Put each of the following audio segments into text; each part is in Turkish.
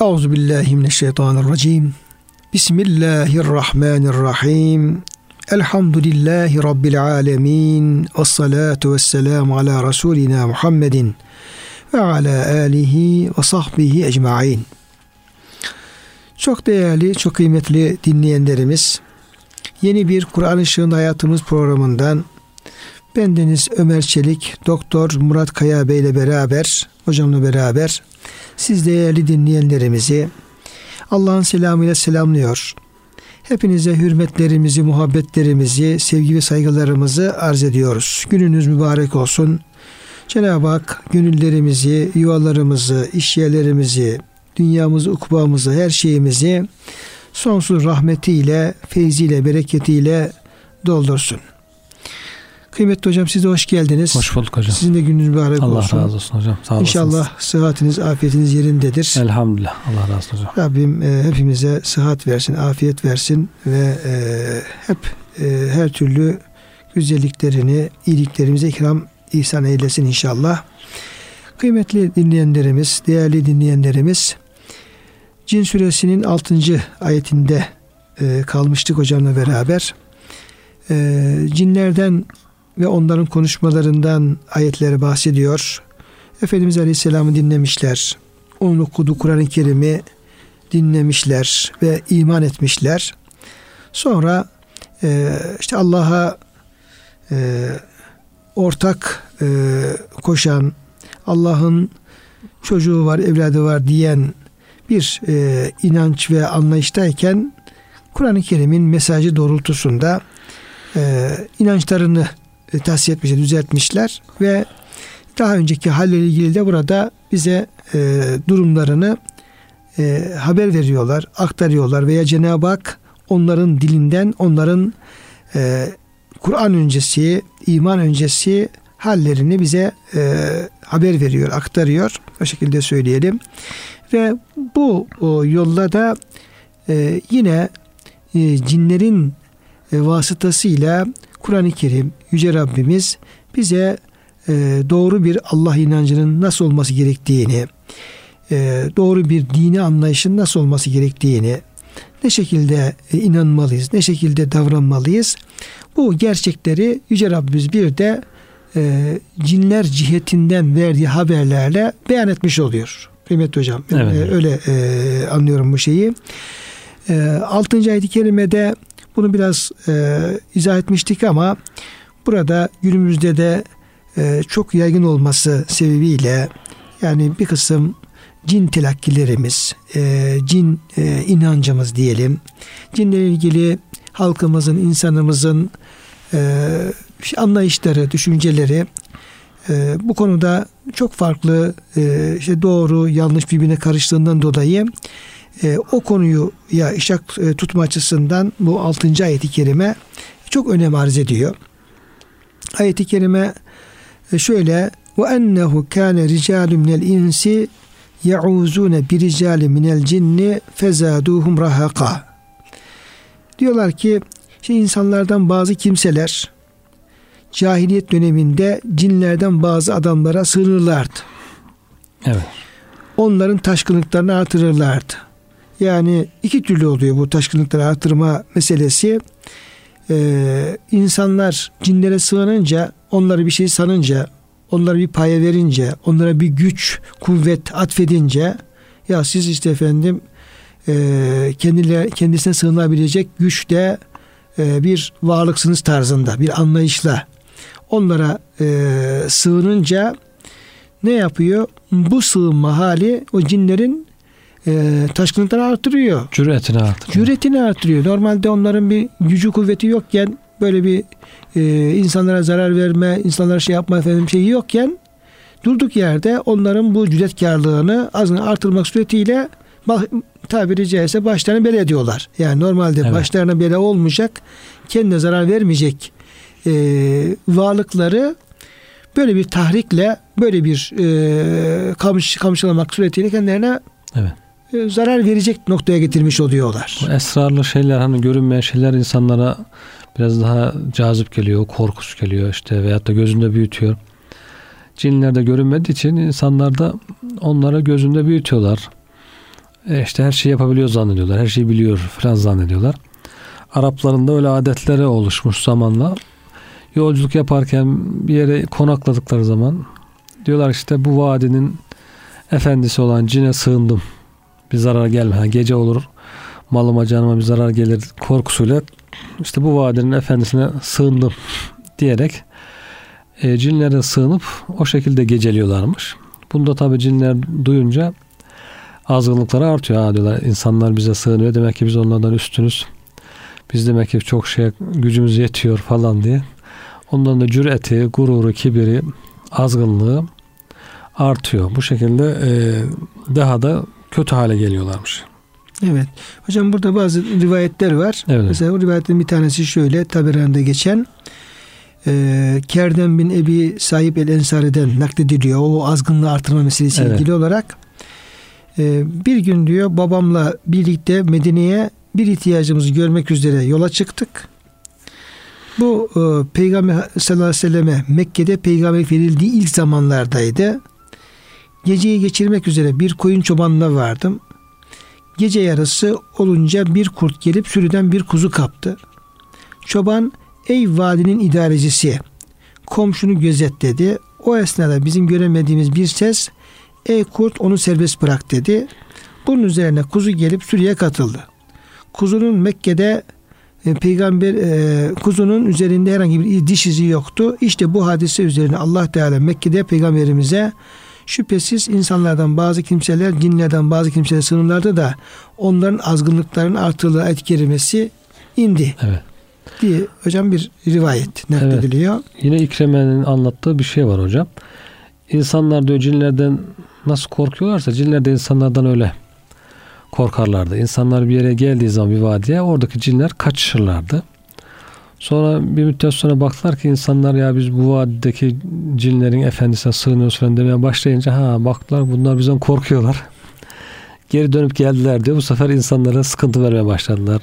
Euzu billahi mineşşeytanirracim. Bismillahirrahmanirrahim. Elhamdülillahi rabbil alamin. Ves salatu vesselamu ala rasulina Muhammedin ve ala alihi ve sahbihi ecmaîn. Çok değerli, çok kıymetli dinleyenlerimiz, yeni bir Kur'an Işığında Hayatımız programından bendeniz Ömer Çelik, Doktor Murat Kaya Bey ile beraber, hocamla beraber siz değerli dinleyenlerimizi Allah'ın selamıyla selamlıyor. Hepinize hürmetlerimizi, muhabbetlerimizi, sevgi ve saygılarımızı arz ediyoruz. Gününüz mübarek olsun. Cenab-ı Hak gönüllerimizi, yuvalarımızı, işyerlerimizi, dünyamızı, ukbamızı, her şeyimizi sonsuz rahmetiyle, feyziyle, bereketiyle doldursun. Kıymetli hocam siz de hoş geldiniz. Hoş bulduk hocam. Sizin de gününüz mübarek Allah olsun. Allah razı olsun hocam. Sağ olasınız. İnşallah sıhhatiniz, afiyetiniz yerindedir. Elhamdülillah. Allah razı olsun hocam. Rabbim e, hepimize sıhhat versin, afiyet versin ve e, hep e, her türlü güzelliklerini, iyiliklerimize ikram ihsan eylesin inşallah. Kıymetli dinleyenlerimiz, değerli dinleyenlerimiz, Cin suresinin 6. ayetinde e, kalmıştık hocamla beraber. E, cinlerden ve onların konuşmalarından ayetleri bahsediyor. Efendimiz Aleyhisselam'ı dinlemişler. Onun okuduğu Kur'an-ı Kerim'i dinlemişler ve iman etmişler. Sonra e, işte Allah'a e, ortak e, koşan, Allah'ın çocuğu var, evladı var diyen bir e, inanç ve anlayıştayken Kur'an-ı Kerim'in mesajı doğrultusunda e, inançlarını e, tahsis etmişler, düzeltmişler ve daha önceki halle ilgili de burada bize e, durumlarını e, haber veriyorlar, aktarıyorlar veya Cenab-ı Hak onların dilinden, onların e, Kur'an öncesi, iman öncesi hallerini bize e, haber veriyor, aktarıyor. O şekilde söyleyelim. Ve bu o, yolla da e, yine e, cinlerin e, vasıtasıyla Kur'an-ı Kerim, Yüce Rabbimiz bize e, doğru bir Allah inancının nasıl olması gerektiğini, e, doğru bir dini anlayışın nasıl olması gerektiğini, ne şekilde e, inanmalıyız, ne şekilde davranmalıyız. Bu gerçekleri Yüce Rabbimiz bir de e, cinler cihetinden verdiği haberlerle beyan etmiş oluyor. Kıymetli hocam. Evet. E, öyle e, anlıyorum bu şeyi. E, 6. ayet-i kerimede bunu biraz e, izah etmiştik ama burada günümüzde de e, çok yaygın olması sebebiyle yani bir kısım cin telakkilerimiz, e, cin e, inancımız diyelim, cinle ilgili halkımızın, insanımızın e, anlayışları, düşünceleri e, bu konuda çok farklı e, işte doğru, yanlış birbirine karıştığından dolayı e, o konuyu ya işak e, tutma açısından bu 6. ayeti kerime çok önem arz ediyor. Ayeti kerime e, şöyle ve ennehu kâne ricâlü minel insi ye'ûzûne bir ricâli minel cinni fezâdûhum rahaka. Diyorlar ki işte insanlardan bazı kimseler cahiliyet döneminde cinlerden bazı adamlara sığınırlardı. Evet. Onların taşkınlıklarını artırırlardı. Yani iki türlü oluyor bu taşkınlıkları artırma meselesi. Ee, insanlar cinlere sığınınca, onları bir şey sanınca, onlara bir paya verince, onlara bir güç, kuvvet atfedince ya siz işte efendim e, kendiyle, kendisine sığınabilecek güçte e, bir varlıksınız tarzında bir anlayışla onlara e, sığınınca ne yapıyor? Bu sığınma hali o cinlerin e, taşkınlıkları artırıyor. Cüretini artırıyor. Cüretini artırıyor. Normalde onların bir gücü kuvveti yokken böyle bir e, insanlara zarar verme, insanlara şey yapma efendim şeyi yokken durduk yerde onların bu cüretkarlığını azını artırmak suretiyle tabiri caizse başlarına bela ediyorlar. Yani normalde Evet. başlarına bela olmayacak, kendine zarar vermeyecek e, varlıkları böyle bir tahrikle, böyle bir e, kamış, kamçılamak suretiyle kendilerine Evet. E, zarar verecek noktaya getirmiş oluyorlar. Esrarlı şeyler hani görünmeyen şeyler insanlara biraz daha cazip geliyor, korkusu geliyor işte veyahut da gözünde büyütüyor. Cinler de görünmediği için insanlar da onlara gözünde büyütüyorlar. E işte her şeyi yapabiliyor zannediyorlar. Her şeyi biliyor falan zannediyorlar. Arapların da öyle adetleri oluşmuş zamanla. Yolculuk yaparken bir yere konakladıkları zaman diyorlar işte bu vadinin efendisi olan cine sığındım. Bir zarar gelme. Gece olur malıma canıma bir zarar gelir korkusuyla işte bu vadinin efendisine sığındım diyerek e, cinlere sığınıp o şekilde geceliyorlarmış. Bunda tabi cinler duyunca azgınlıkları artıyor. Ha diyorlar insanlar bize sığınıyor demek ki biz onlardan üstünüz. Biz demek ki çok şey gücümüz yetiyor falan diye. Ondan da cüreti, gururu, kibiri, azgınlığı artıyor. Bu şekilde e, daha da kötü hale geliyorlarmış. Evet. Hocam burada bazı rivayetler var. Evet. Mesela o rivayetin bir tanesi şöyle Taberani'de geçen e, Kerden bin Ebi Sahip el Ensari'den naklediliyor. O azgınlığı artırma meselesiyle evet. ilgili olarak e, bir gün diyor babamla birlikte Medine'ye bir ihtiyacımızı görmek üzere yola çıktık. Bu e, Peygamber sallallahu aleyhi ve selleme Mekke'de peygamber verildiği ilk zamanlardaydı. Geceyi geçirmek üzere bir koyun çobanına vardım. Gece yarısı olunca bir kurt gelip sürüden bir kuzu kaptı. Çoban ey vadinin idarecisi komşunu gözet dedi. O esnada bizim göremediğimiz bir ses ey kurt onu serbest bırak dedi. Bunun üzerine kuzu gelip sürüye katıldı. Kuzunun Mekke'de e, peygamber e, kuzunun üzerinde herhangi bir diş izi yoktu. İşte bu hadise üzerine Allah Teala Mekke'de peygamberimize Şüphesiz insanlardan bazı kimseler, cinlerden bazı kimseler sınırlarda da onların azgınlıkların artırıldığı ayet kerimesi indi. Evet. Diye hocam bir rivayet naklediliyor. Evet. Yine İkreme'nin anlattığı bir şey var hocam. İnsanlar diyor cinlerden nasıl korkuyorlarsa cinler de insanlardan öyle korkarlardı. İnsanlar bir yere geldiği zaman bir vadiye oradaki cinler kaçışırlardı. Sonra bir müddet sonra baktılar ki insanlar ya biz bu vadideki cinlerin efendisine sığınıyoruz falan demeye başlayınca ha baktılar bunlar bizden korkuyorlar. Geri dönüp geldiler diyor. Bu sefer insanlara sıkıntı vermeye başladılar.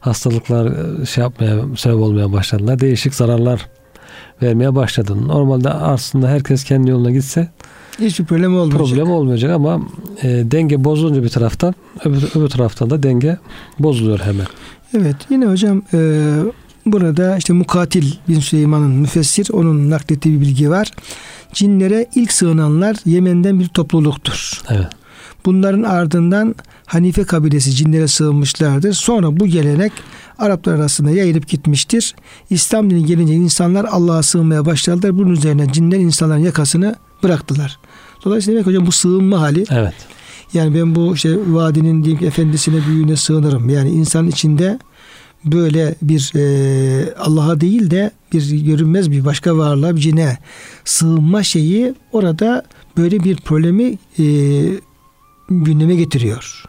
Hastalıklar e, şey yapmaya sebep olmaya başladılar. Değişik zararlar vermeye başladı. Normalde aslında herkes kendi yoluna gitse hiçbir problem olmayacak. Problem olmayacak ama e, denge bozulunca bir taraftan öbür, öbür taraftan da denge bozuluyor hemen. Evet yine hocam e, Burada işte Mukatil bin Süleyman'ın müfessir onun naklettiği bir bilgi var. Cinlere ilk sığınanlar Yemen'den bir topluluktur. Evet. Bunların ardından Hanife kabilesi cinlere sığınmışlardır. Sonra bu gelenek Araplar arasında yayılıp gitmiştir. İslam dini gelince insanlar Allah'a sığınmaya başladılar. Bunun üzerine cinler insanların yakasını bıraktılar. Dolayısıyla demek hocam bu sığınma hali. Evet. Yani ben bu işte vadinin diyeyim ki efendisine büyüğüne sığınırım. Yani insan içinde böyle bir e, Allah'a değil de bir görünmez bir başka varlığa bir cine sığınma şeyi orada böyle bir problemi e, gündeme getiriyor.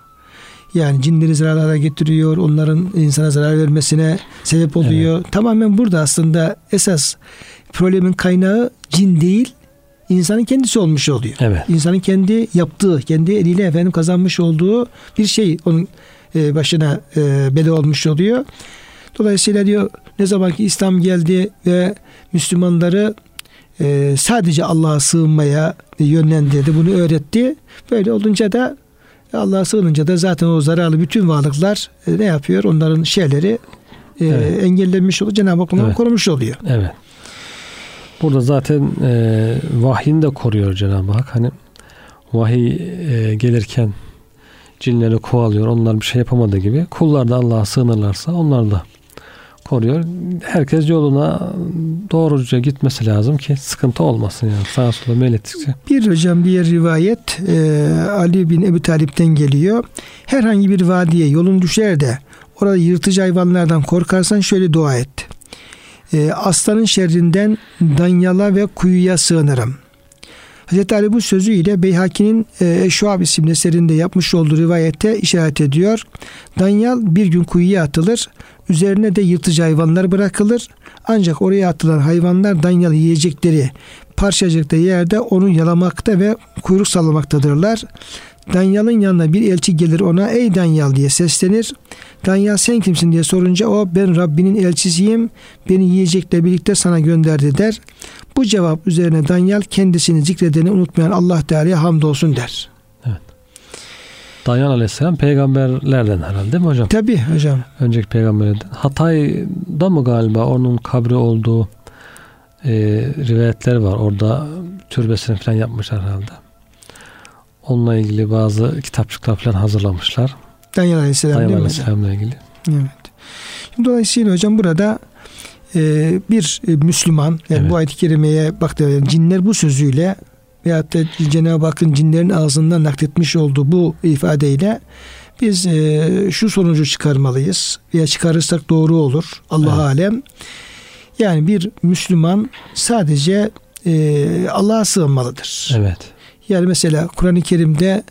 Yani cinleri zararlara getiriyor, onların insana zarar vermesine sebep oluyor. Evet. Tamamen burada aslında esas problemin kaynağı cin değil, insanın kendisi olmuş oluyor. Evet. İnsanın kendi yaptığı, kendi eliyle efendim kazanmış olduğu bir şey onun e, başına e, bela olmuş oluyor. Dolayısıyla diyor ne zaman ki İslam geldi ve Müslümanları e, sadece Allah'a sığınmaya yönlendirdi, bunu öğretti. Böyle olunca da Allah'a sığınınca da zaten o zararlı bütün varlıklar ne yapıyor? Onların şeyleri evet. engellenmiş oluyor. Cenab-ı Hak evet. korumuş oluyor. Evet. Burada zaten e, vahyin de koruyor Cenab-ı Hak. Hani vahiy e, gelirken cinleri kovalıyor. Onlar bir şey yapamadığı gibi. Kullar da Allah'a sığınırlarsa onlar da koruyor. Herkes yoluna doğruca gitmesi lazım ki sıkıntı olmasın yani sağa sola meylettikçe. Bir hocam bir rivayet e, Ali bin Ebu Talip'ten geliyor. Herhangi bir vadiye yolun düşer de orada yırtıcı hayvanlardan korkarsan şöyle dua et. E, aslanın şerrinden danyala ve kuyuya sığınırım. Hazreti Ali bu sözüyle Beyhaki'nin e, Şuab isimli eserinde yapmış olduğu rivayete işaret ediyor. Danyal bir gün kuyuya atılır. Üzerine de yırtıcı hayvanlar bırakılır. Ancak oraya atılan hayvanlar Danyal yiyecekleri parçacıkta yerde onu yalamakta ve kuyruk sallamaktadırlar. Danyal'ın yanına bir elçi gelir ona ey Danyal diye seslenir. Danyal sen kimsin diye sorunca o ben Rabbinin elçisiyim beni yiyecekle birlikte sana gönderdi der. Bu cevap üzerine Danyal kendisini zikredeni unutmayan Allah Teala'ya hamdolsun der. Evet. Dayan Aleyhisselam peygamberlerden herhalde değil mi hocam? Tabi hocam. Önceki peygamberlerden. Hatay'da mı galiba onun kabri olduğu e, rivayetler var. Orada türbesini falan yapmışlar herhalde. Onunla ilgili bazı kitapçıklar falan hazırlamışlar. Danyal Aleyhisselam mi? Aleyhisselam'la ilgili. Evet. Dolayısıyla hocam burada e, bir e, Müslüman yani Evet. bu ayet-i kerimeye baktığında yani cinler bu sözüyle veyahut da Cenab-ı Hakk'ın cinlerin ağzından nakletmiş olduğu bu ifadeyle biz e, şu sonucu çıkarmalıyız veya çıkarırsak doğru olur. Allah Evet. alem. Yani bir Müslüman sadece e, Allah'a sığınmalıdır. Evet. Yani mesela Kur'an-ı Kerim'de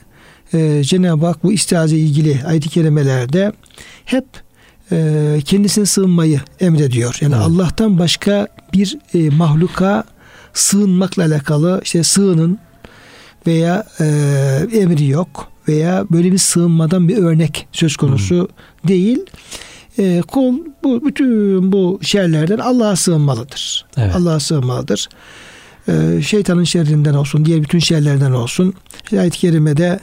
e, Cenab-ı Hak bu istiaze ilgili ayet-i kerimelerde hep e, kendisine sığınmayı emrediyor. Yani Evet. Allah'tan başka bir e, mahluka sığınmakla alakalı işte sığının veya e, emri yok veya böyle bir sığınmadan bir örnek söz konusu değil. E, kul bu bütün bu şeylerden Allah'a sığınmalıdır. Evet. Allah'a sığınmalıdır. Ee, şeytanın şerrinden olsun, diğer bütün şerlerden olsun. İşte Ayet-i kerimede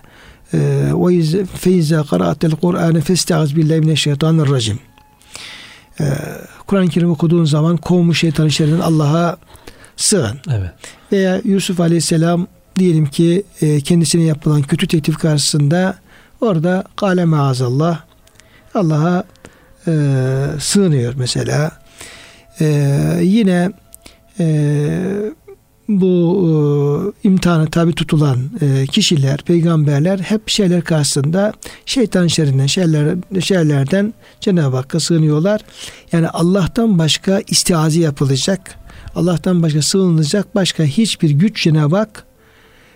ve iz feiza qara'atel Kur'an festaiz billahi mineşşeytanirracim. Ee, Kur'an-ı Kerim okuduğun zaman kovmuş şeytanın şerrinden Allah'a sığın. Evet. Veya Yusuf Aleyhisselam diyelim ki e, kendisine yapılan kötü teklif karşısında orada kale maazallah Allah'a e, sığınıyor mesela. E, yine e, bu e, imtihana tabi tutulan e, kişiler, peygamberler hep şeyler karşısında şeytan şerrinden, şeyler, şeylerden Cenab-ı Hakk'a sığınıyorlar. Yani Allah'tan başka istiazi yapılacak, Allah'tan başka sığınılacak başka hiçbir güç Cenab-ı Hak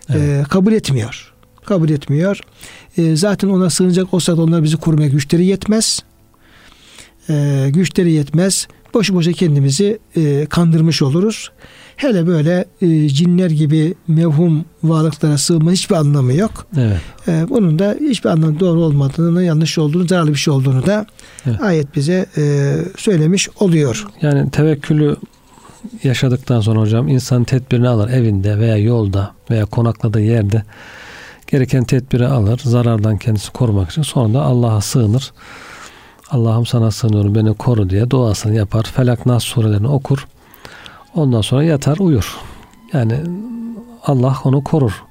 e, Evet. kabul etmiyor. Kabul etmiyor. E, zaten ona sığınacak olsak da onlar bizi korumaya güçleri yetmez. E, güçleri yetmez. Boşu boşa kendimizi e, kandırmış oluruz. Hele böyle e, cinler gibi mevhum varlıklara sığınma hiçbir anlamı yok. Evet. E, bunun da hiçbir anlamı doğru olmadığını, yanlış olduğunu, zararlı bir şey olduğunu da Evet. ayet bize e, söylemiş oluyor. Yani tevekkülü yaşadıktan sonra hocam insan tedbirini alır evinde veya yolda veya konakladığı yerde gereken tedbiri alır zarardan kendisi korumak için sonra da Allah'a sığınır. Allah'ım sana sığınıyorum beni koru diye duasını yapar. Felak Nas surelerini okur. Ondan sonra yatar uyur. Yani Allah onu korur.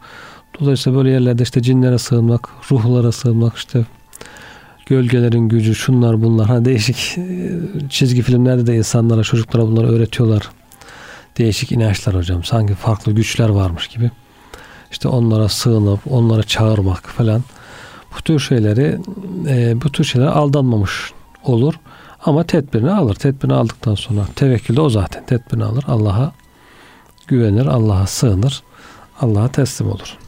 Dolayısıyla böyle yerlerde işte cinlere sığınmak, ruhlara sığınmak işte gölgelerin gücü şunlar bunlar ha değişik e, çizgi filmlerde de insanlara çocuklara bunları öğretiyorlar. Değişik inançlar hocam. Sanki farklı güçler varmış gibi. İşte onlara sığınıp onlara çağırmak falan. Bu tür şeyleri e, bu tür şeylere aldanmamış olur. Ama tedbirini alır. Tedbirini aldıktan sonra tevekkül de o zaten. Tedbirini alır. Allah'a güvenir. Allah'a sığınır. Allah'a teslim olur.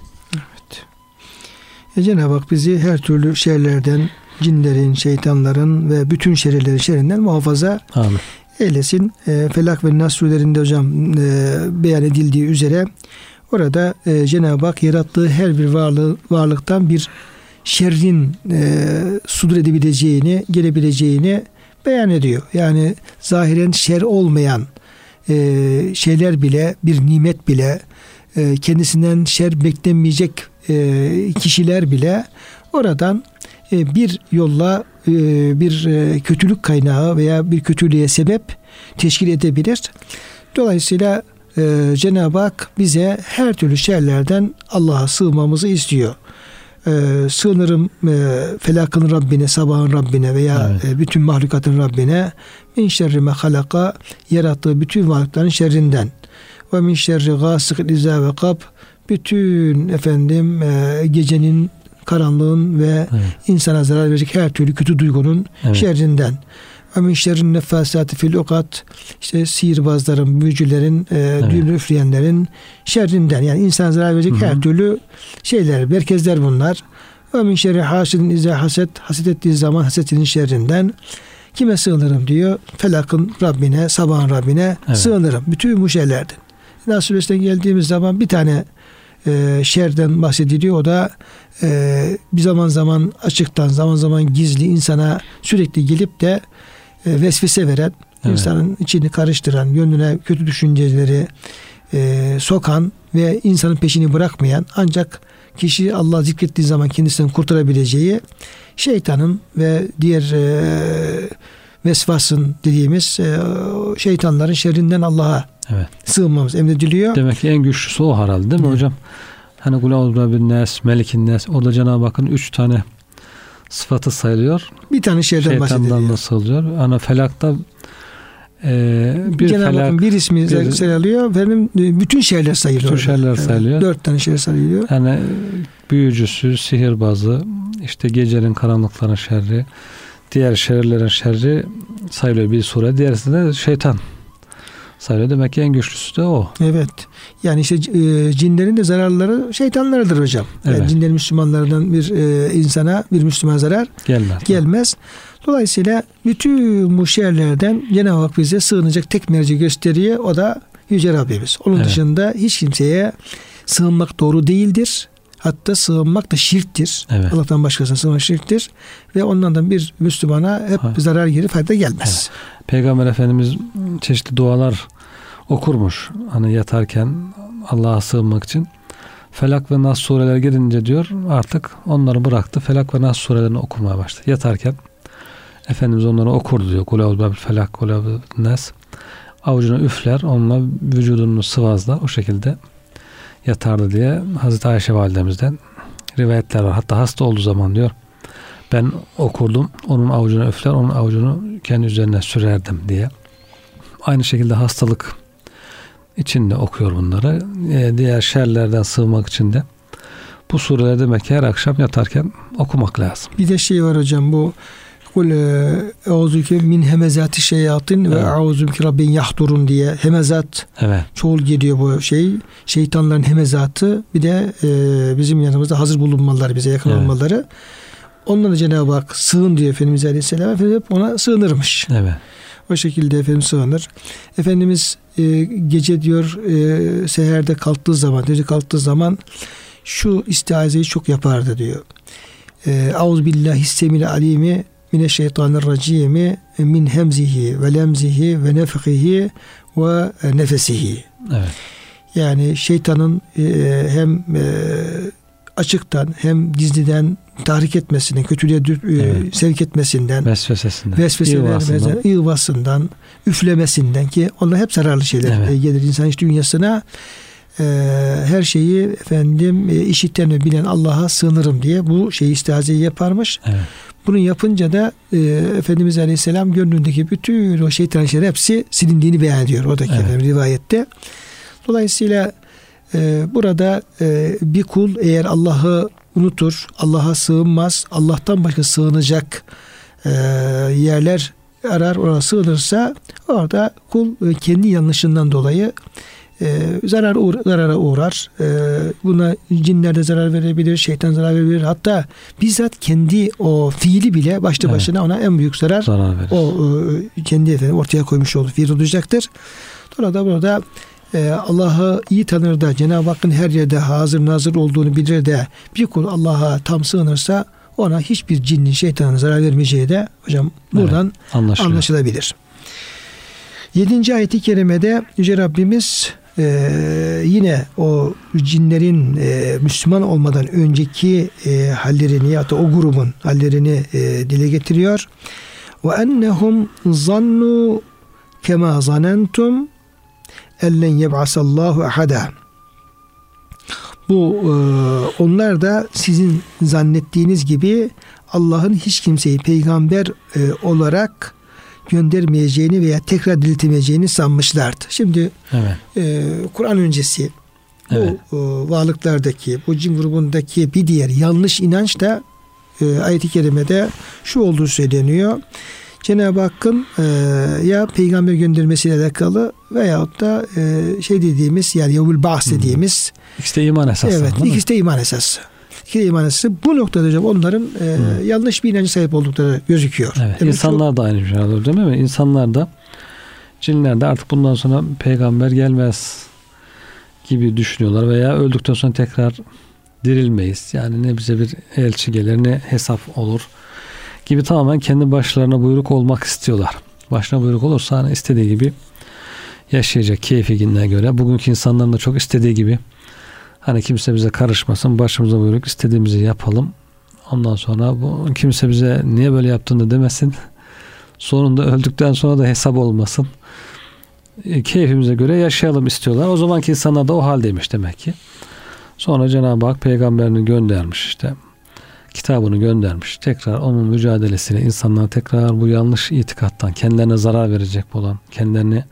E, Cenab-ı Hak bizi her türlü şerlerden, cinlerin, şeytanların ve bütün şerlerin şerrinden muhafaza Amin. eylesin. E, Felak ve Nas surelerinde hocam e, beyan edildiği üzere orada e, Cenab-ı Hak yarattığı her bir varlığı, varlıktan bir şerrin e, sudur edebileceğini, gelebileceğini beyan ediyor. Yani zahiren şer olmayan e, şeyler bile, bir nimet bile, e, kendisinden şer beklenmeyecek e, kişiler bile oradan e, bir yolla e, bir e, kötülük kaynağı veya bir kötülüğe sebep teşkil edebilir. Dolayısıyla e, Cenab-ı Hak bize her türlü şerlerden Allah'a sığmamızı istiyor. E, sığınırım e, felakın Rabbine, sabahın Rabbine veya Evet. e, bütün mahlukatın Rabbine min şerri me halaka yarattığı bütün varlıkların şerrinden ve min şerri gasikin izâ ve kab bütün efendim e, gecenin karanlığın ve Evet. insana zarar verecek her türlü kötü duygunun Evet. şerrinden. Ve min şerrin nefasati fil ukat işte sihirbazların, büyücülerin, e, üfleyenlerin şerrinden yani insana zarar verecek Hı hı. her türlü şeyler, merkezler bunlar. Ve min şerri hasidin izâ haset, haset ettiği zaman hasetinin şerrinden kime sığınırım diyor. Felakın Rabbine, sabahın Rabbine Evet. sığınırım. Bütün bu şeylerden. Nas suresine geldiğimiz zaman bir tane e, şerden bahsediliyor. O da e, bir zaman zaman açıktan, zaman zaman gizli insana sürekli gelip de e, vesvese veren, Evet. insanın içini karıştıran, gönlüne kötü düşünceleri e, sokan ve insanın peşini bırakmayan ancak kişi Allah zikrettiği zaman kendisinden kurtarabileceği şeytanın ve diğer e, vesvasın dediğimiz e, şeytanların şerrinden Allah'a Evet. sığınmamız emrediliyor. Demek ki en güçlüsü o herhalde değil mi Evet. hocam? Hani Kul bin Nes, Melikin Nes. Orada Cenab-ı Hakk'ın üç tane sıfatı sayılıyor. Bir tane şeyden Şeytandan bahsediliyor. nasıl oluyor? Ana felakta e, bir Cenab-ı felak, Hakk'ın bir ismi bir- sayılıyor. Efendim e, bütün şeyler sayılıyor. Bütün şeyler Evet, sayılıyor. Dört tane şeyler sayılıyor. yani büyücüsü, sihirbazı, işte gecenin karanlıkların şerri, diğer şerlerin şerri sayılıyor bir sure. Diğerisi de şeytan sayılıyor. Demek ki en güçlüsü de o. Evet. Yani işte e, cinlerin de zararları şeytanlarıdır hocam. Yani Evet. cinlerin Müslümanlardan bir e, insana bir Müslüman zarar Gelmez. gelmez. Dolayısıyla bütün bu şerlerden Cenab-ı Hak bize sığınacak tek merci gösteriyor. O da Yüce Rabbimiz. Onun Evet. dışında hiç kimseye sığınmak doğru değildir. Hatta sığınmak da şirktir. Evet. Allah'tan başkasına sığınmak şirktir. Ve ondan da bir Müslümana hep Ha. zarar gelir fayda gelmez. Peygamber Efendimiz çeşitli dualar okurmuş. Hani yatarken Allah'a sığınmak için. Felak ve Nas sureler gelince diyor artık onları bıraktı. Felak ve Nas surelerini okumaya başladı. Yatarken Efendimiz onları okurdu diyor. Kul eûzü birabbil felak, kul eûzü birabbin nas. Avucuna üfler, onunla vücudunu sıvazlar. O şekilde yatardı diye Hazreti Ayşe validemizden rivayetler var. Hatta hasta olduğu zaman diyor ben okurdum. Onun avucuna üfler, onun avucunu kendi üzerine sürerdim diye. Aynı şekilde hastalık için de okuyor bunları. Ee, diğer şerlerden sığmak için de bu sureleri demek ki her akşam yatarken okumak lazım. Bir de şey var hocam bu Kul euzüke min hemezati şeyatin ve euzüke rabbin yahdurun diye hemezat Evet. çoğul geliyor bu şey. Şeytanların hemezatı bir de e, bizim yanımızda hazır bulunmaları bize yakın Evet. olmaları. Ondan da Cenab-ı Hak sığın diyor Efendimiz Aleyhisselam. Efendimiz hep ona sığınırmış. Evet. O şekilde Efendimiz sığınır. Efendimiz e, gece diyor e, seherde kalktığı zaman, gece kalktığı zaman şu istiazeyi çok yapardı diyor. E, Eûzu billahi semil alimi mineşşeytanirracimi min hemzihi ve lemzihi ve nefhihi ve nefesihi. Evet. Yani şeytanın e, hem e, açıktan hem gizliden tahrik etmesinden, kötülüğe e, Evet. sevk etmesinden, Vesvesesinden. vesvese İvasından. vermesinden, ıyvasından, üflemesinden ki onlar hep zararlı şeyler Evet. e, gelir insan iç dünyasına. E, her şeyi efendim e, işiten ve bilen Allah'a sığınırım diye bu şeyi istihazeyi yaparmış. Evet. Bunu yapınca da e, Efendimiz Aleyhisselam gönlündeki bütün o şeytan şeyler hepsi silindiğini beyan ediyor oradaki Evet. rivayette. Dolayısıyla e, burada e, bir kul eğer Allah'ı unutur, Allah'a sığınmaz, Allah'tan başka sığınacak e, yerler arar, ona sığınırsa orada kul e, kendi yanlışından dolayı e, zarar uğra- zarara uğrar. E, buna cinler de zarar verebilir, şeytan zarar verebilir. Hatta bizzat kendi o fiili bile başta Evet. başına ona en büyük zarar Zarar verir. o e, kendi efendim ortaya koymuş olduğu fiil olacaktır. Burada burada e, Allah'ı iyi tanır da Cenab-ı Hakk'ın her yerde hazır nazır olduğunu bilir de bir kul Allah'a tam sığınırsa ona hiçbir cinnin şeytanın zarar vermeyeceği de hocam buradan Anlaşılıyor. anlaşılabilir. Yedinci ayeti kerimede Yüce Rabbimiz e, yine o cinlerin e, Müslüman olmadan önceki e, hallerini ya da o grubun hallerini e, dile getiriyor. Ve ennehum zannu kema zanentum ellen yeb'asallahu ahada. Bu e, onlar da sizin zannettiğiniz gibi Allah'ın hiç kimseyi peygamber e, olarak göndermeyeceğini veya tekrar diriltemeyeceğini sanmışlardı. Şimdi Evet. e, Kur'an öncesi bu Evet. e, varlıklardaki, bu cin grubundaki bir diğer yanlış inanç da e, ayet-i kerimede şu olduğu söyleniyor. Cenab-ı Hakk'ın e, ya peygamber göndermesiyle alakalı veyahut da e, şey dediğimiz yani yevmül bahs dediğimiz İkisi de iman esası. evet ikisi de iman esası. İkisi de iman esası. Bu noktada hocam onların e, Hı. yanlış bir inancı sahip oldukları gözüküyor. Evet. Demek İnsanlar da aynı şey olur değil mi? İnsanlar da cinler de artık bundan sonra peygamber gelmez gibi düşünüyorlar veya öldükten sonra tekrar dirilmeyiz. Yani ne bize bir elçi gelir ne hesap olur gibi tamamen kendi başlarına buyruk olmak istiyorlar. Başına buyruk olursa hani istediği gibi yaşayacak keyfi gününe göre. Bugünkü insanların da çok istediği gibi Hani kimse bize karışmasın, başımıza buyruk istediğimizi yapalım. Ondan sonra bu kimse bize niye böyle yaptığını demesin. Sonunda öldükten sonra da hesap olmasın. E, keyfimize göre yaşayalım istiyorlar. O zamanki insana da o haldeymiş demek ki. Sonra Cenab-ı Hak peygamberini göndermiş işte. Kitabını göndermiş. Tekrar onun mücadelesini insanlara tekrar bu yanlış itikattan kendilerine zarar verecek olan, kendilerini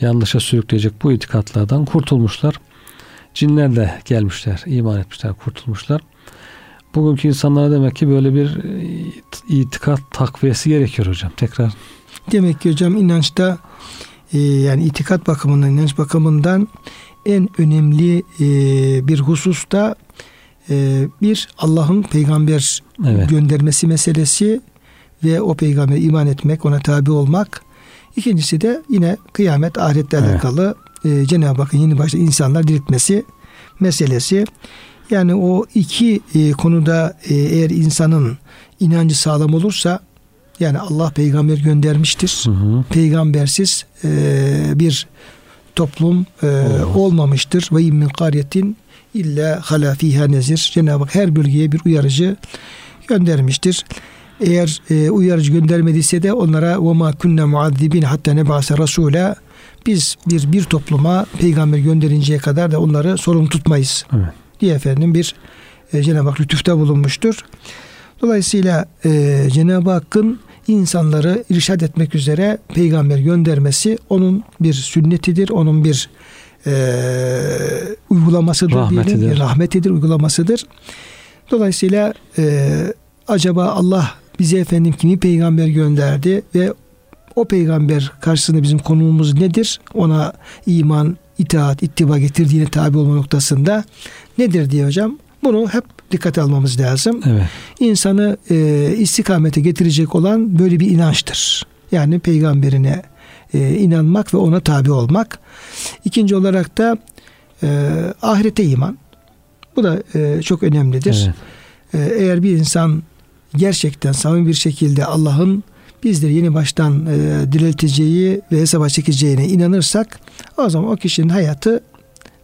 yanlışa sürükleyecek bu itikatlardan kurtulmuşlar. Cinler de gelmişler, iman etmişler, kurtulmuşlar. Bugünkü insanlara demek ki böyle bir e, itikat takviyesi gerekiyor hocam. Tekrar. Demek ki hocam inançta e, yani itikat bakımından, inanç bakımından en önemli e, bir hususta e, bir Allah'ın peygamber evet. göndermesi meselesi ve o peygambere iman etmek, ona tabi olmak. İkincisi de yine kıyamet ahiretle evet. alakalı e, Cenab-ı Hakk'ın yeni başta insanlar diriltmesi meselesi. Yani o iki e, konuda e, eğer insanın inancı sağlam olursa yani Allah peygamber göndermiştir. Hı hı. Peygambersiz e, bir toplum e, olmamıştır. Ve min kariyetin illa hala fiha nezir. Cenab-ı Hak her bölgeye bir uyarıcı göndermiştir. Eğer e, uyarıcı göndermediyse de onlara ve ma kunna muazzibin hatta nebase rasula biz bir bir topluma peygamber gönderinceye kadar da onları sorumlu tutmayız. Evet. diye efendim bir e, Cenab-ı Hak lütufta bulunmuştur. Dolayısıyla e, Cenab-ı Hakk'ın insanları irşad etmek üzere peygamber göndermesi onun bir sünnetidir, onun bir e, uygulamasıdır rahmetidir. diyelim. Rahmetidir, uygulamasıdır. Dolayısıyla e, acaba Allah bize efendim kimi peygamber gönderdi ve o peygamber karşısında bizim konumumuz nedir? Ona iman, itaat, ittiba getirdiğine tabi olma noktasında nedir diye hocam? Bunu hep dikkate almamız lazım. Evet. İnsanı e, istikamete getirecek olan böyle bir inançtır. Yani peygamberine e, inanmak ve ona tabi olmak. İkinci olarak da e, ahirete iman. Bu da e, çok önemlidir. Evet. E, eğer bir insan gerçekten samimi bir şekilde Allah'ın bizleri yeni baştan e, dirilteceği ve hesaba çekeceğine inanırsak o zaman o kişinin hayatı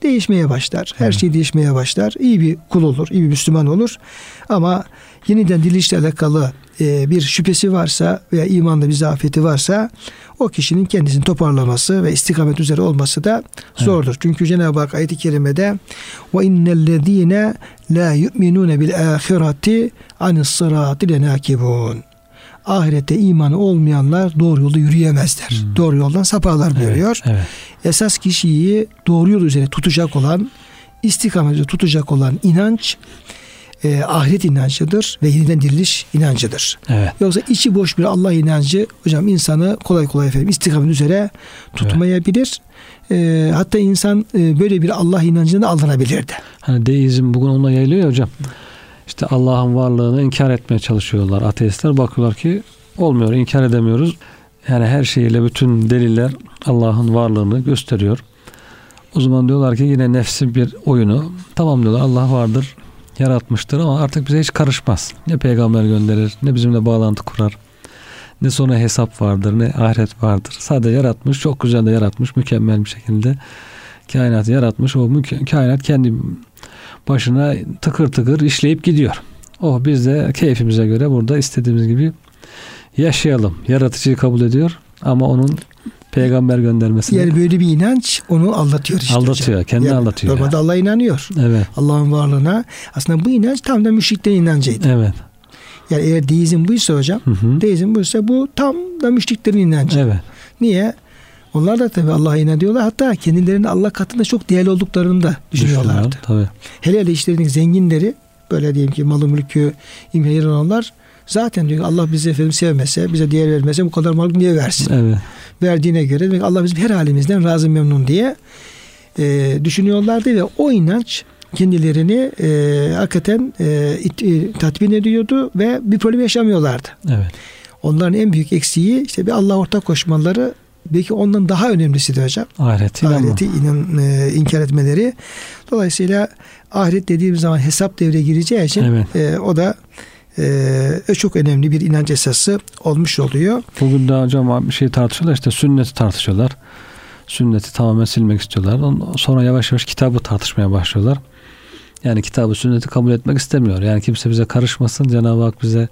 değişmeye başlar. Her şey değişmeye başlar. İyi bir kul olur, iyi bir Müslüman olur. Ama yeniden dirilişle alakalı e, bir şüphesi varsa veya imanda bir zafiyeti varsa o kişinin kendisini toparlaması ve istikamet üzere olması da zordur. Evet. Çünkü Cenab-ı Hak ayet-i kerimede ve innellezine la yu'minune bil ahireti anis sırati lenakibun ahirete imanı olmayanlar doğru yolda yürüyemezler. Hmm. Doğru yoldan saparlar buyuruyor. Evet, evet. Esas kişiyi doğru yol üzere tutacak olan, istikameti tutacak olan inanç e, ahiret inancıdır ve yeniden diriliş inancıdır. Evet. Yoksa içi boş bir Allah inancı hocam insanı kolay kolay efendim istikamet üzere tutmayabilir. Evet. E, hatta insan e, böyle bir Allah inancına aldanabilirdi. Hani deizm bugün onunla yayılıyor ya hocam. İşte Allah'ın varlığını inkar etmeye çalışıyorlar ateistler. Bakıyorlar ki olmuyor, inkar edemiyoruz. Yani her şeyiyle bütün deliller Allah'ın varlığını gösteriyor. O zaman diyorlar ki yine nefsin bir oyunu. Tamam diyorlar Allah vardır, yaratmıştır ama artık bize hiç karışmaz. Ne peygamber gönderir, ne bizimle bağlantı kurar. Ne sonra hesap vardır, ne ahiret vardır. Sadece yaratmış, çok güzel de yaratmış, mükemmel bir şekilde kainatı yaratmış. O kainat kendi başına tıkır tıkır işleyip gidiyor. O biz de keyfimize göre burada istediğimiz gibi yaşayalım. Yaratıcıyı kabul ediyor ama onun peygamber göndermesini. Yani böyle bir inanç onu aldatıyor işte. Aldatıyor. Hocam. Kendini yani, aldatıyor. Normalde Allah inanıyor. Evet. Allah'ın varlığına. Aslında bu inanç tam da müşriklerin inancıydı. Evet. Yani eğer deizm buysa hocam, hı hı. deizm buysa bu tam da müşriklerin inancı. Evet. Niye? Onlar da tabi Allah'a inanıyorlar. Hatta kendilerinin Allah katında çok değerli olduklarını da düşünüyorlardı. Tabii. Hele hele işlerinin zenginleri böyle diyelim ki malı mülkü imheyir olanlar zaten diyor Allah bizi efendim sevmese, bize değer vermese bu kadar mal niye versin? Evet. Verdiğine göre demek Allah bizim her halimizden razı memnun diye e, düşünüyorlardı ve o inanç kendilerini e, hakikaten e, it, e, tatmin ediyordu ve bir problem yaşamıyorlardı. Evet. Onların en büyük eksiği işte bir Allah ortak koşmaları belki ondan daha önemlisi de hocam. Ahireti, ahireti inan, e, inkar etmeleri. Dolayısıyla ahiret dediğimiz zaman hesap devreye gireceği için evet. e, o da e, çok önemli bir inanç esası olmuş oluyor. Bugün de hocam bir şey tartışıyorlar işte sünneti tartışıyorlar. Sünneti tamamen silmek istiyorlar. Sonra yavaş yavaş kitabı tartışmaya başlıyorlar. Yani kitabı sünneti kabul etmek istemiyor. Yani kimse bize karışmasın. Cenab-ı Hak bize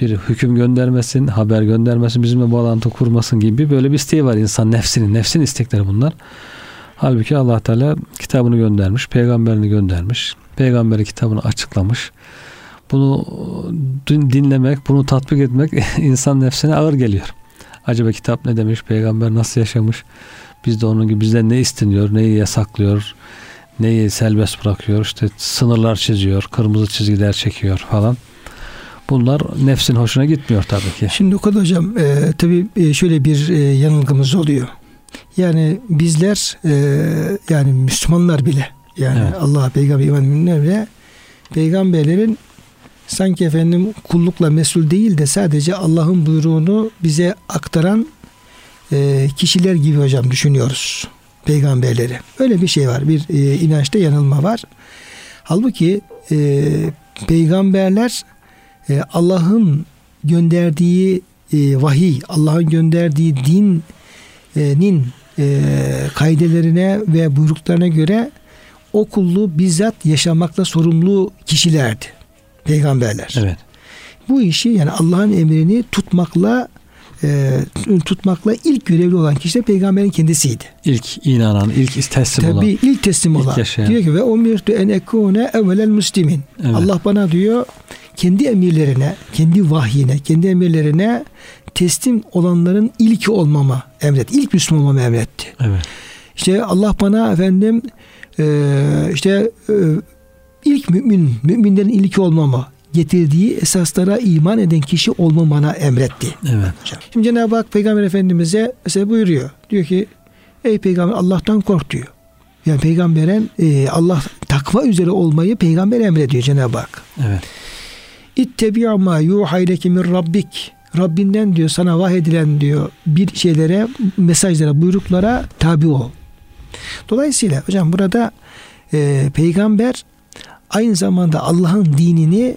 bir hüküm göndermesin, haber göndermesin, bizimle bağlantı kurmasın gibi böyle bir isteği var insan nefsinin. Nefsin istekleri bunlar. Halbuki Allah Teala kitabını göndermiş, peygamberini göndermiş. Peygamberi kitabını açıklamış. Bunu dinlemek, bunu tatbik etmek insan nefsine ağır geliyor. Acaba kitap ne demiş, peygamber nasıl yaşamış? Biz de onun gibi bizden ne isteniyor, neyi yasaklıyor, neyi serbest bırakıyor, işte sınırlar çiziyor, kırmızı çizgiler çekiyor falan. Bunlar nefsin hoşuna gitmiyor tabii ki. Şimdi Okan Hocam e, tabii e, şöyle bir e, yanılgımız oluyor. Yani bizler e, yani Müslümanlar bile yani evet. Allah peygamber iman bile peygamberlerin sanki efendim kullukla mesul değil de sadece Allah'ın buyruğunu bize aktaran e, kişiler gibi hocam düşünüyoruz peygamberleri. Öyle bir şey var. Bir e, inançta yanılma var. Halbuki e, peygamberler e, Allah'ın gönderdiği e, vahiy, Allah'ın gönderdiği dinin e, kaidelerine ve buyruklarına göre o kulluğu bizzat yaşamakla sorumlu kişilerdi. Peygamberler. Evet. Bu işi yani Allah'ın emrini tutmakla e, tutmakla ilk görevli olan kişi de peygamberin kendisiydi. İlk inanan, ilk teslim Tabii, olan. Tabii ilk teslim ilk olan. Yaşayan. Diyor ki ve umirtu en ekune evvelel muslimin. Evet. Allah bana diyor kendi emirlerine, kendi vahyine, kendi emirlerine teslim olanların ilki olmama emret. İlk Müslüman olmama emretti. Evet. İşte Allah bana efendim e, işte e, ilk mümin, müminlerin ilki olmama, getirdiği esaslara iman eden kişi olmamana emretti. Evet. Şimdi Cenab-ı Hak Peygamber Efendimiz'e mesela buyuruyor. Diyor ki ey peygamber Allah'tan kork diyor. Yani peygamberin e, Allah takva üzere olmayı peygamber emrediyor Cenab-ı Hak. Evet. İttebi'a ma yuhayleki min rabbik. Rabbinden diyor sana vahyedilen diyor bir şeylere, mesajlara, buyruklara tabi ol. Dolayısıyla hocam burada e, peygamber aynı zamanda Allah'ın dinini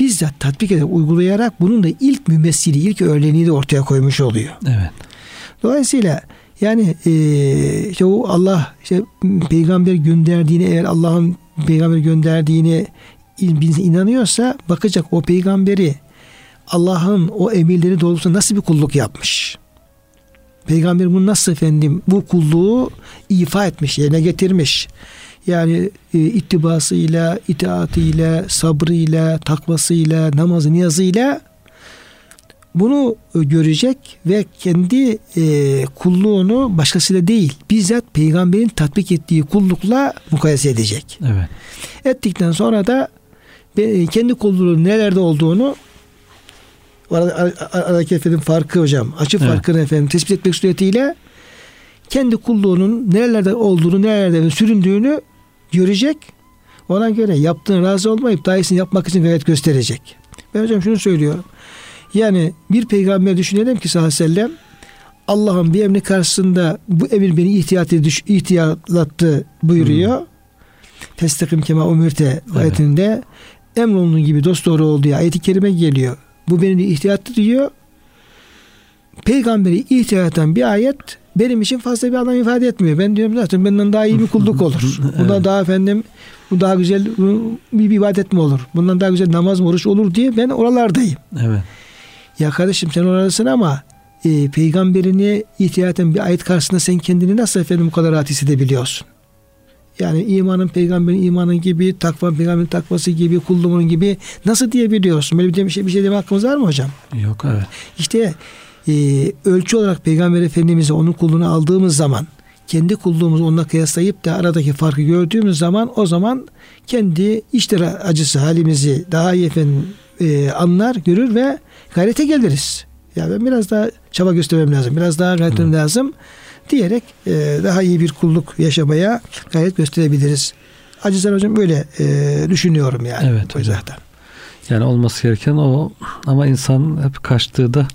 bizzat tatbik edip uygulayarak bunun da ilk mümessili, ilk örneğini de ortaya koymuş oluyor. Evet. Dolayısıyla yani e, işte o Allah işte peygamber gönderdiğini eğer Allah'ın peygamber gönderdiğini inanıyorsa bakacak o peygamberi Allah'ın o emirleri doğrultusunda nasıl bir kulluk yapmış. Peygamber bunu nasıl efendim bu kulluğu ifa etmiş, yerine getirmiş. Yani e, ittibasıyla, itaatıyla, sabrıyla, takvasıyla, namazı, niyazıyla bunu görecek ve kendi e, kulluğunu başkasıyla değil bizzat peygamberin tatbik ettiği kullukla mukayese edecek. Evet. Ettikten sonra da kendi kulluğunun nelerde olduğunu aradaki efendim farkı hocam açı evet. farkını efendim tespit etmek suretiyle kendi kulluğunun nerelerde olduğunu nerelerde süründüğünü görecek ona göre yaptığını razı olmayıp daha iyisini yapmak için gayret gösterecek. Ben hocam şunu söylüyorum. Yani bir peygamber düşünelim ki sallallahu aleyhi ve sellem Allah'ın bir emri karşısında bu emir beni ihtiyat düş, ihtiyatlattı buyuruyor. Hmm. Testakim kema umirte evet. ayetinde emrolunduğun gibi dost doğru olduğu ayeti kerime geliyor. Bu beni ihtiyattı diyor. Peygamberi ihtiyatan bir ayet benim için fazla bir anlam ifade etmiyor. Ben diyorum zaten benden daha iyi bir kulluk olur. Bundan evet. daha efendim bu daha güzel bir ibadet mi olur? Bundan daha güzel namaz mı oruç olur diye ben oralardayım. Evet. Ya kardeşim sen oradasın ama e, peygamberini ihtiyaten bir ayet karşısında sen kendini nasıl efendim bu kadar rahat hissedebiliyorsun? Yani imanın peygamberin imanı gibi, takva peygamberin takvası gibi, kulluğunun gibi nasıl diyebiliyorsun? Böyle bir şey, bir şey deme hakkımız var mı hocam? Yok evet. İşte e, ölçü olarak peygamber efendimize onun kulluğunu aldığımız zaman kendi kulluğumuzu onunla kıyaslayıp da aradaki farkı gördüğümüz zaman o zaman kendi içler acısı halimizi daha iyi efendim e, anlar, görür ve gayrete geliriz. Ya yani ben biraz daha çaba göstermem lazım. Biraz daha gayret etmem lazım diyerek e, daha iyi bir kulluk yaşamaya gayret gösterebiliriz. Acizler hocam böyle e, düşünüyorum yani. Evet hocam. Zaten. Yani olması gereken o ama insan hep kaçtığı da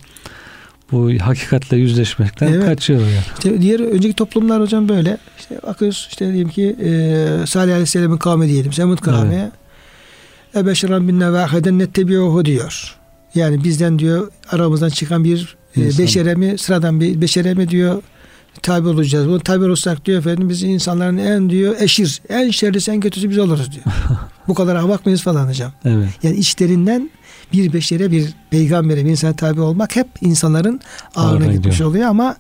bu hakikatle yüzleşmekten evet. kaçıyor yani. İşte diğer önceki toplumlar hocam böyle. İşte bakıyoruz işte diyelim ki e, Salih Aleyhisselam'ın kavmi diyelim. Semud kavmi. Evet. Ebeşeran bin nevâheden nettebiyohu diyor. Yani bizden diyor aramızdan çıkan bir e, beşere mi sıradan bir beşere mi diyor tabi olacağız. Bunu tabi olursak diyor efendim biz insanların en diyor eşir, en şerlisi, en kötüsü biz oluruz diyor. Bu kadar ahmak mıyız falan hocam. Evet. Yani içlerinden bir beşere bir peygambere bir insana tabi olmak hep insanların ağına Ağrına gitmiş gidiyor. oluyor ama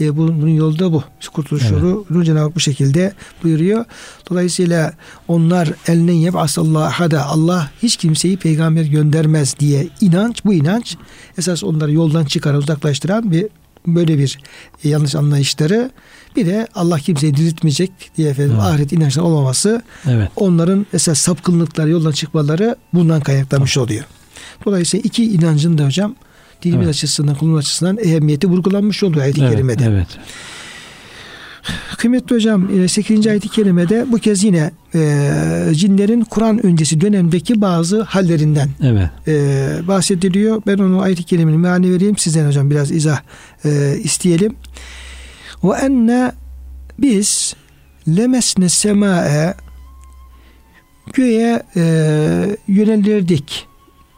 e, bunun, bunun yolu da bu. Kurtuluş Evet. yolu Cenab-ı Hak bu şekilde buyuruyor. Dolayısıyla onlar eline yeb asallahada Allah hiç kimseyi peygamber göndermez diye inanç bu inanç esas onları yoldan çıkaran uzaklaştıran bir böyle bir yanlış anlayışları bir de Allah kimseyi diriltmeyecek diye efendim Evet. ahiret inançları olmaması Evet. onların esas sapkınlıkları yoldan çıkmaları bundan kaynaklanmış oluyor. Dolayısıyla iki inancın da hocam dinimiz Evet. açısından, kulumuz açısından ehemmiyeti vurgulanmış oluyor ayet-i Evet. kerimede. Evet. Kıymetli hocam 8. ayet-i kerimede bu kez yine e, cinlerin Kur'an öncesi dönemdeki bazı hallerinden Evet. e, bahsediliyor. Ben onu ayet-i kerimenin mealini vereyim. Sizden hocam biraz izah e, isteyelim. Ve enne biz lemesne semae göğe e, yönelirdik.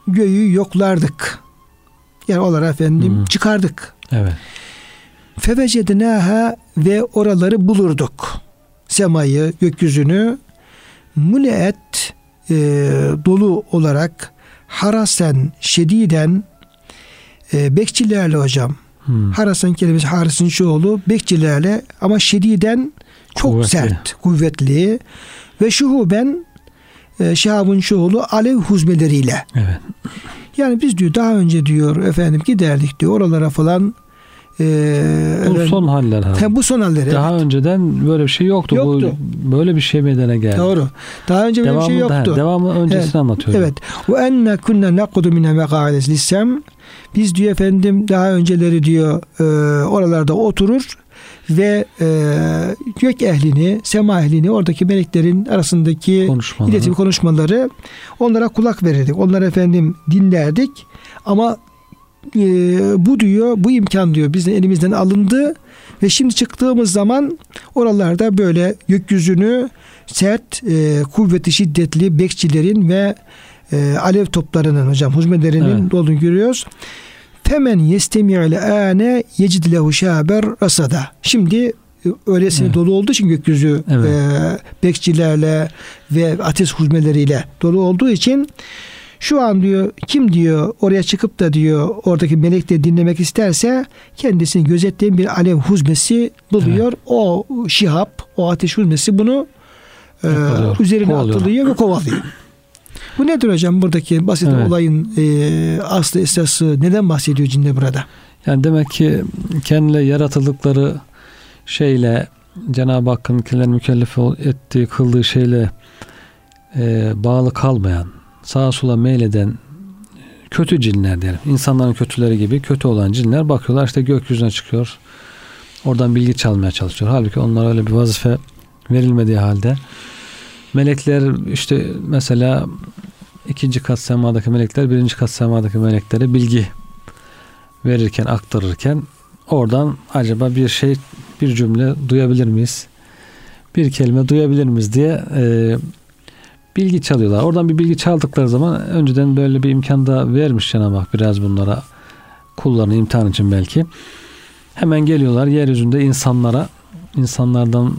Göğü yoklardık. Yani olarak efendim Hmm. çıkardık. Evet. Fevecednaha ve oraları bulurduk. Semayı, gökyüzünü muleet e, dolu olarak harasen, şediden e, bekçilerle hocam. Hmm. Harasen kelimesi harisin çoğulu bekçilerle ama şediden çok Kuvvetli. sert, kuvvetli ve şuhuben e, şihabın çoğulu alev huzmeleriyle. Evet. Yani biz diyor daha önce diyor efendim giderdik diyor oralara falan e, Bu son haller. ha. He, bu son halleri. Daha evet. önceden böyle bir şey yoktu. Yoktu. Bu böyle bir şey meydana geldi. Doğru. Daha önce böyle bir şey yoktu. devamı öncesini Evet. anlatıyor. Evet. Ve enne kunna naqudu minha meqades lissem. Biz diyor efendim daha önceleri diyor e, oralarda oturur ve e, gök ehlini, sema ehlini, oradaki meleklerin arasındaki Konuşmaları. iletişim konuşmaları onlara kulak verirdik. Onları efendim dinlerdik. Ama e, bu diyor, bu imkan diyor bizim elimizden alındı ve şimdi çıktığımız zaman oralarda böyle gökyüzünü sert, e, kuvveti şiddetli bekçilerin ve e, alev toplarının hocam huzmelerinin Evet. olduğunu görüyoruz. Femen yestemi'le ane yecid lehu şaber rasada. Şimdi e, öylesine Evet. dolu olduğu için gökyüzü Evet. e, bekçilerle ve ateş huzmeleriyle dolu olduğu için şu an diyor kim diyor oraya çıkıp da diyor oradaki melekleri dinlemek isterse kendisini gözetleyen bir alev huzmesi buluyor. O şihap, o ateş huzmesi bunu e, üzerine kovalıyor. atılıyor ve kovalıyor. Bu nedir hocam buradaki basit Evet. olayın e, aslı esası neden bahsediyor cinde burada? Yani demek ki kendileri yaratıldıkları şeyle Cenab-ı Hakk'ın kendilerini mükellef ettiği, kıldığı şeyle e, bağlı kalmayan, sağa sola meyleden kötü cinler diyelim. İnsanların kötüleri gibi kötü olan cinler bakıyorlar işte gökyüzüne çıkıyor. Oradan bilgi çalmaya çalışıyor. Halbuki onlara öyle bir vazife verilmediği halde melekler işte mesela ikinci kat semadaki melekler birinci kat semadaki meleklere bilgi verirken aktarırken oradan acaba bir şey bir cümle duyabilir miyiz? Bir kelime duyabilir miyiz diye e, bilgi çalıyorlar. Oradan bir bilgi çaldıkları zaman önceden böyle bir imkan da vermiş Cenab-ı Hak biraz bunlara kullarını imtihan için belki. Hemen geliyorlar yeryüzünde insanlara insanlardan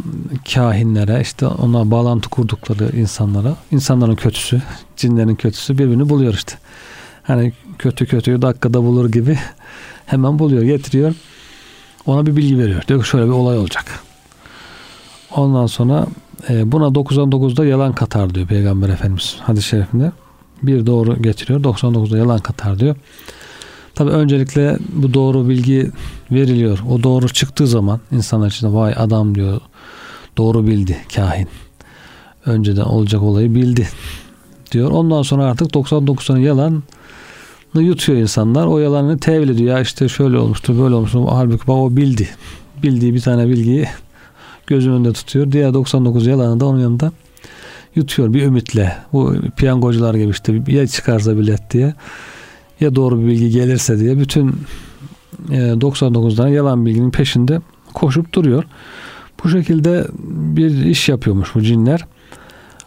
kahinlere işte ona bağlantı kurdukları insanlara insanların kötüsü cinlerin kötüsü birbirini buluyor işte. Hani kötü kötüyü dakikada bulur gibi hemen buluyor getiriyor ona bir bilgi veriyor. Diyor ki şöyle bir olay olacak. Ondan sonra buna 99'da yalan katar diyor Peygamber Efendimiz hadis-i şerifinde. Bir doğru getiriyor 99'da yalan katar diyor. Tabi öncelikle bu doğru bilgi veriliyor. O doğru çıktığı zaman insanlar içinde vay adam diyor doğru bildi kahin. Önceden olacak olayı bildi diyor. Ondan sonra artık 99 tane yalan yutuyor insanlar. O yalanını tevil ediyor. Ya işte şöyle olmuştur, böyle olmuştur. Halbuki bak o bildi. Bildiği bir tane bilgiyi gözünün önünde tutuyor. Diğer 99 yalanı da onun yanında yutuyor bir ümitle. Bu piyangocular gibi işte ya çıkarsa bilet diye ya doğru bir bilgi gelirse diye bütün e, 99 tane yalan bilginin peşinde koşup duruyor. Bu şekilde bir iş yapıyormuş bu cinler.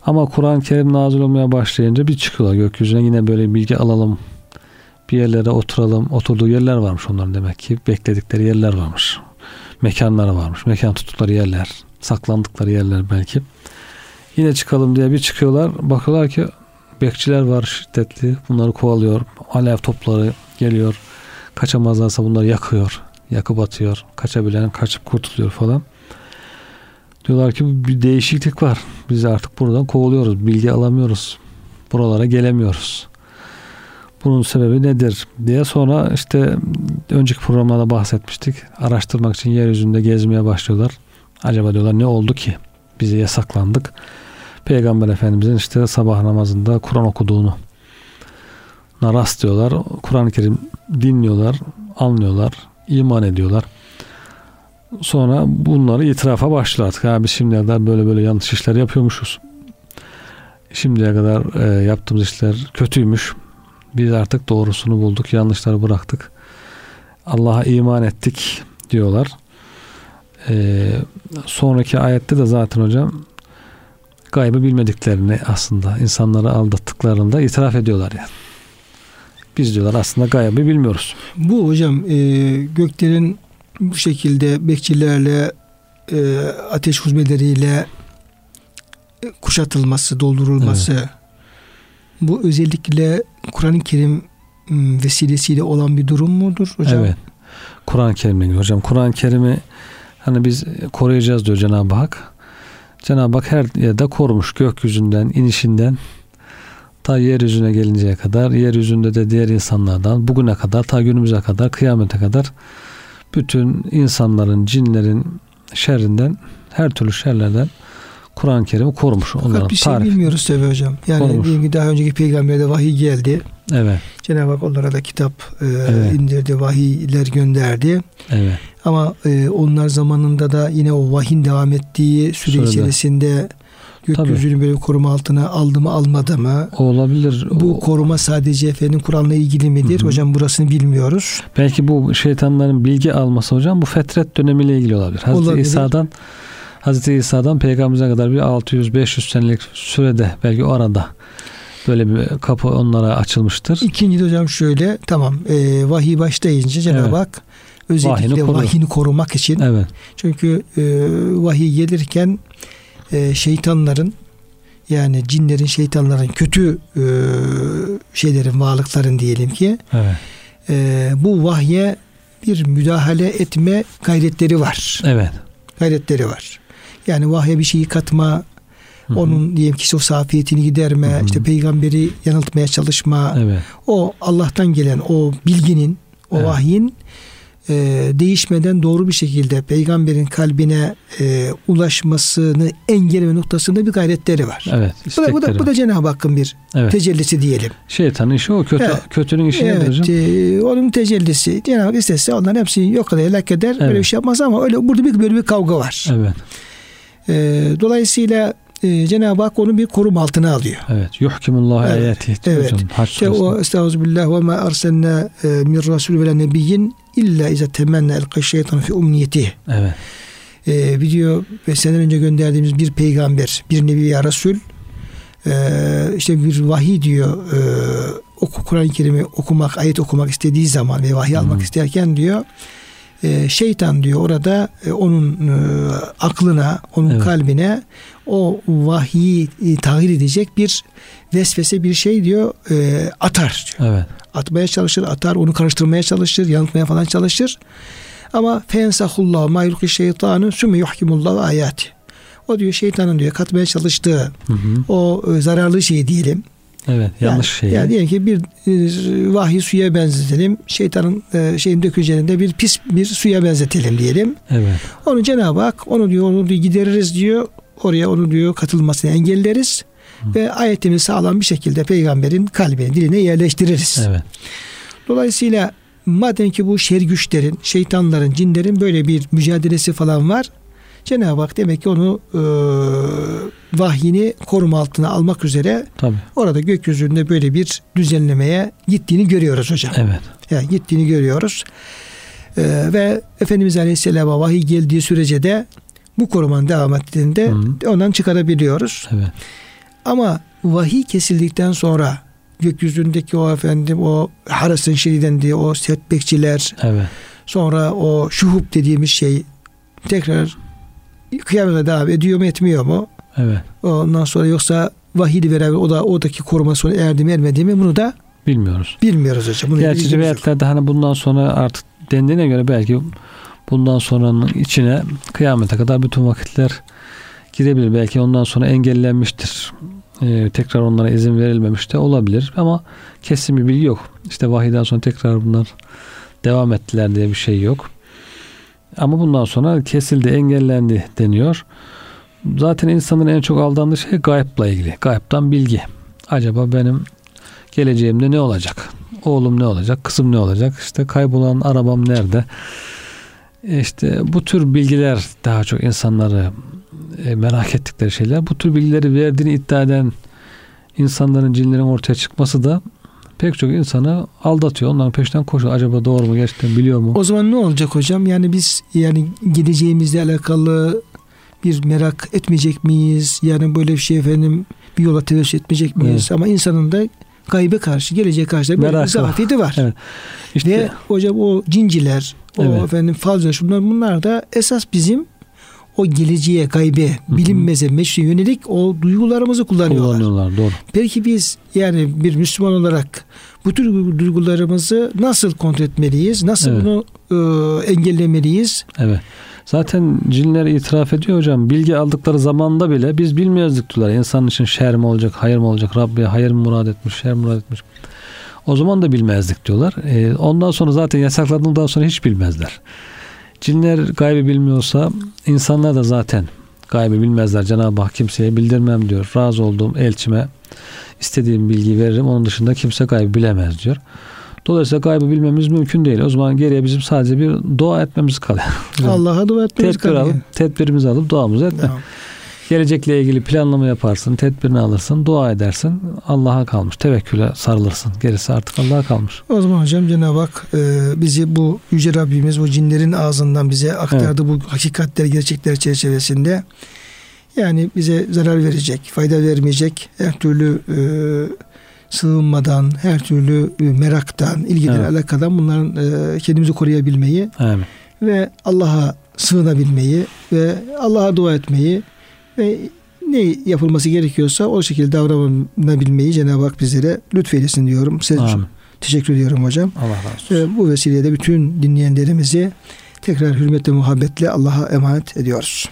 Ama Kur'an-ı Kerim nazil olmaya başlayınca bir çıkıyorlar gökyüzüne yine böyle bilgi alalım. Bir yerlere oturalım. Oturduğu yerler varmış onların demek ki. Bekledikleri yerler varmış. Mekanları varmış. Mekan tuttukları yerler, saklandıkları yerler belki. Yine çıkalım diye bir çıkıyorlar. Bakıyorlar ki bekçiler var şiddetli. Bunları kovalıyor. Alev topları geliyor. Kaçamazlarsa bunları yakıyor. Yakıp atıyor. Kaçabilen kaçıp kurtuluyor falan. Diyorlar ki bir değişiklik var. Biz artık buradan kovalıyoruz. Bilgi alamıyoruz. Buralara gelemiyoruz. Bunun sebebi nedir diye sonra işte önceki programlarda bahsetmiştik. Araştırmak için yeryüzünde gezmeye başlıyorlar. Acaba diyorlar ne oldu ki? Bize yasaklandık. Peygamber Efendimizin işte sabah namazında Kur'an okuduğunu rastlıyorlar. Kur'an-ı Kerim dinliyorlar, anlıyorlar, iman ediyorlar. Sonra bunları itirafa başlıyorlar artık. Ha, biz şimdiye kadar böyle böyle yanlış işler yapıyormuşuz. Şimdiye kadar e, yaptığımız işler kötüymüş. Biz artık doğrusunu bulduk, yanlışları bıraktık. Allah'a iman ettik diyorlar. E, sonraki ayette de zaten hocam gaybı bilmediklerini aslında insanları aldattıklarında itiraf ediyorlar yani. Biz diyorlar aslında gaybı bilmiyoruz. Bu hocam e, göklerin bu şekilde bekçilerle e, ateş huzmeleriyle e, kuşatılması, doldurulması evet. Bu özellikle Kur'an-ı Kerim vesilesiyle olan bir durum mudur hocam? Evet. Kur'an-ı Kerim'le hocam. Kur'an-ı Kerim'i hani biz koruyacağız diyor Cenab-ı Hak. Cenab-ı Hak her yerde korumuş gökyüzünden, inişinden ta yeryüzüne gelinceye kadar, yeryüzünde de diğer insanlardan bugüne kadar, ta günümüze kadar, kıyamete kadar bütün insanların, cinlerin şerrinden, her türlü şerlerden Kur'an-ı Kerim'i korumuş. Fakat bir şey tarif. bilmiyoruz tabi hocam. Yani diyelim daha önceki peygamberde vahiy geldi. Evet. Cenab-ı Hak onlara da kitap e, evet. indirdi, vahiyler gönderdi. Evet. Ama e, onlar zamanında da yine o vahyin devam ettiği süre Sırada. içerisinde gökyüzünü böyle koruma altına aldı mı almadı mı? Olabilir. Bu o... koruma sadece efendim Kur'an'la ilgili midir? Hı-hı. Hocam burasını bilmiyoruz. Belki bu şeytanların bilgi alması hocam bu fetret dönemiyle ilgili olabilir. Hazreti olabilir. İsa'dan Hazreti İsa'dan peygamberimize kadar bir 600-500 senelik sürede belki o arada böyle bir kapı onlara açılmıştır. İkinci de hocam şöyle tamam e, vahiy başlayınca Cenab-ı evet. Hak özellikle vahini, vahini korumak için. Evet. Çünkü e, vahiy gelirken e, şeytanların yani cinlerin, şeytanların, kötü e, şeylerin, varlıkların diyelim ki evet. e, bu vahye bir müdahale etme gayretleri var. Evet. Gayretleri var. Yani vahye bir şeyi katma, Hı-hı. onun diyelim ki o safiyetini giderme, Hı-hı. işte peygamberi yanıltmaya çalışma. Evet. O Allah'tan gelen o bilginin, o evet. vahyin e, değişmeden doğru bir şekilde peygamberin kalbine e, ulaşmasını engelleme noktasında bir gayretleri var. Evet. Bu da, bu da, bu da Cenab-ı Hakk'ın bir evet. tecellisi diyelim. Şeytanın işi o. Kötü, evet. Kötünün işi evet, nedir hocam? E, onun tecellisi. Cenab-ı Hak istese onların hepsi yok eder, helak eder. Evet. Böyle bir şey yapmaz ama öyle burada bir böyle bir kavga var. Evet. E, dolayısıyla e, Cenab-ı Hak onu bir korum altına alıyor. Evet. Yuhkimullah evet. ayeti. Evet. İşte o estağfirullah ve ma arsalna e, min rasul ve nebiyyin illa ize temenna elka şeytan fi umniyeti. Evet. E, video ve senden önce gönderdiğimiz bir peygamber, bir nebi ya Resul e, işte bir vahiy diyor e, oku Kur'an-ı Kerim'i okumak, ayet okumak istediği zaman ve vahiy almak hmm. isterken diyor şeytan diyor orada e, onun e, aklına, onun evet. kalbine o vahiyi e, tahir edecek bir vesvese bir şey diyor atar diyor. Evet. Atmaya çalışır, atar, onu karıştırmaya çalışır, yanıltmaya falan çalışır. Ama fensahullah ma yulki şeytanı sümme yuhkimullah ayati. O diyor şeytanın diyor katmaya çalıştığı hı hı. o zararlı şeyi diyelim. Evet yanlış yani, şey. Yani diyelim ki bir e, vahiy suya benzetelim. Şeytanın e, şeyin döküleceğinde bir pis bir suya benzetelim diyelim. Evet. Onu Cenab-ı Hak onu diyor onu diyor gideririz diyor. Oraya onu diyor katılmasını engelleriz. Hı. Ve ayetimizi sağlam bir şekilde peygamberin kalbine, diline yerleştiririz. Evet. Dolayısıyla madem ki bu şer güçlerin, şeytanların, cinlerin böyle bir mücadelesi falan var. Cenab-ı Hak demek ki onu e, vahyini koruma altına almak üzere Tabii. orada gökyüzünde böyle bir düzenlemeye gittiğini görüyoruz hocam. Evet. Yani gittiğini görüyoruz. E, ve Efendimiz Aleyhisselam'a vahiy geldiği sürece de bu korumanın devam ettiğinde Hı. ondan çıkarabiliyoruz. Evet. Ama vahiy kesildikten sonra gökyüzündeki o efendim o harasın şeriden diye o setbekçiler evet. sonra o şuhub dediğimiz şey tekrar kıyamete devam ediyor mu etmiyor mu? Evet. Ondan sonra yoksa vahiy beraber o da oradaki koruma sonu erdi mi ermedi mi bunu da Bilmiyoruz. bilmiyoruz hocam. Bunu Gerçi rivayetlerde hani bundan sonra artık dendiğine göre belki bundan sonranın içine kıyamete kadar bütün vakitler girebilir. Belki ondan sonra engellenmiştir. Ee, tekrar onlara izin verilmemiş de olabilir ama kesin bir bilgi yok. İşte vahiyden sonra tekrar bunlar devam ettiler diye bir şey yok. Ama bundan sonra kesildi, engellendi deniyor. Zaten insanın en çok aldandığı şey gayipla ilgili. Gayiptan bilgi. Acaba benim geleceğimde ne olacak? Oğlum ne olacak? Kızım ne olacak? İşte kaybolan arabam nerede? İşte bu tür bilgiler daha çok insanları e, merak ettikleri şeyler. Bu tür bilgileri verdiğini iddia eden insanların, cinlerin ortaya çıkması da pek çok insanı aldatıyor. Onların peşinden koşuyor. Acaba doğru mu? Gerçekten biliyor mu? O zaman ne olacak hocam? Yani biz yani geleceğimizle alakalı bir merak etmeyecek miyiz? Yani böyle bir şey efendim bir yola tevessül etmeyecek miyiz? Ama insanın da gaybe karşı, geleceğe karşı da bir zafiyeti var. Evet. İşte Ve hocam o cinciler, o Evet. efendim falca şunlar bunlar da esas bizim o geleceğe, gaybe, bilinmeze, meşru yönelik o duygularımızı kullanıyorlar. kullanıyorlar. Doğru. Peki biz yani bir Müslüman olarak bu tür duygularımızı nasıl kontrol etmeliyiz? Nasıl Evet. bunu e, engellemeliyiz? Evet. Zaten cinler itiraf ediyor hocam. Bilgi aldıkları zamanda bile biz bilmiyorduk diyorlar. İnsanın için şer mi olacak, hayır mı olacak? Rabbi hayır mı murad etmiş, şer mi murad etmiş? O zaman da bilmezdik diyorlar. Ee, ondan sonra zaten yasakladığından sonra hiç bilmezler. Cinler gaybı bilmiyorsa insanlar da zaten gaybı bilmezler. Cenab-ı Hak kimseye bildirmem diyor. Razı olduğum elçime istediğim bilgiyi veririm. Onun dışında kimse gaybı bilemez diyor. Dolayısıyla gaybı bilmemiz mümkün değil. O zaman geriye bizim sadece bir dua etmemiz kalıyor. Allah'a dua etmemiz Tedbir kalıyor. alıp, tedbirimizi alıp duamızı etme. Tamam. Gelecekle ilgili planlama yaparsın, tedbirini alırsın, dua edersin. Allah'a kalmış. Tevekküle sarılırsın. Gerisi artık Allah'a kalmış. O zaman hocam Cenab-ı Hak e, bizi bu Yüce Rabbimiz o cinlerin ağzından bize aktardı bu hakikatler, gerçekler çerçevesinde. Yani bize zarar verecek, fayda vermeyecek her türlü e, sığınmadan, her türlü e, meraktan, ilgiden, Evet. alakadan bunların e, kendimizi koruyabilmeyi Amin. ve Allah'a sığınabilmeyi ve Allah'a dua etmeyi ve ne yapılması gerekiyorsa o şekilde davranabilmeyi Cenab-ı Hak bizlere lütfeylesin diyorum. Size Amin. teşekkür ediyorum hocam. Allah razı olsun. Ve bu vesileyle bütün dinleyenlerimizi tekrar hürmetle muhabbetle Allah'a emanet ediyoruz.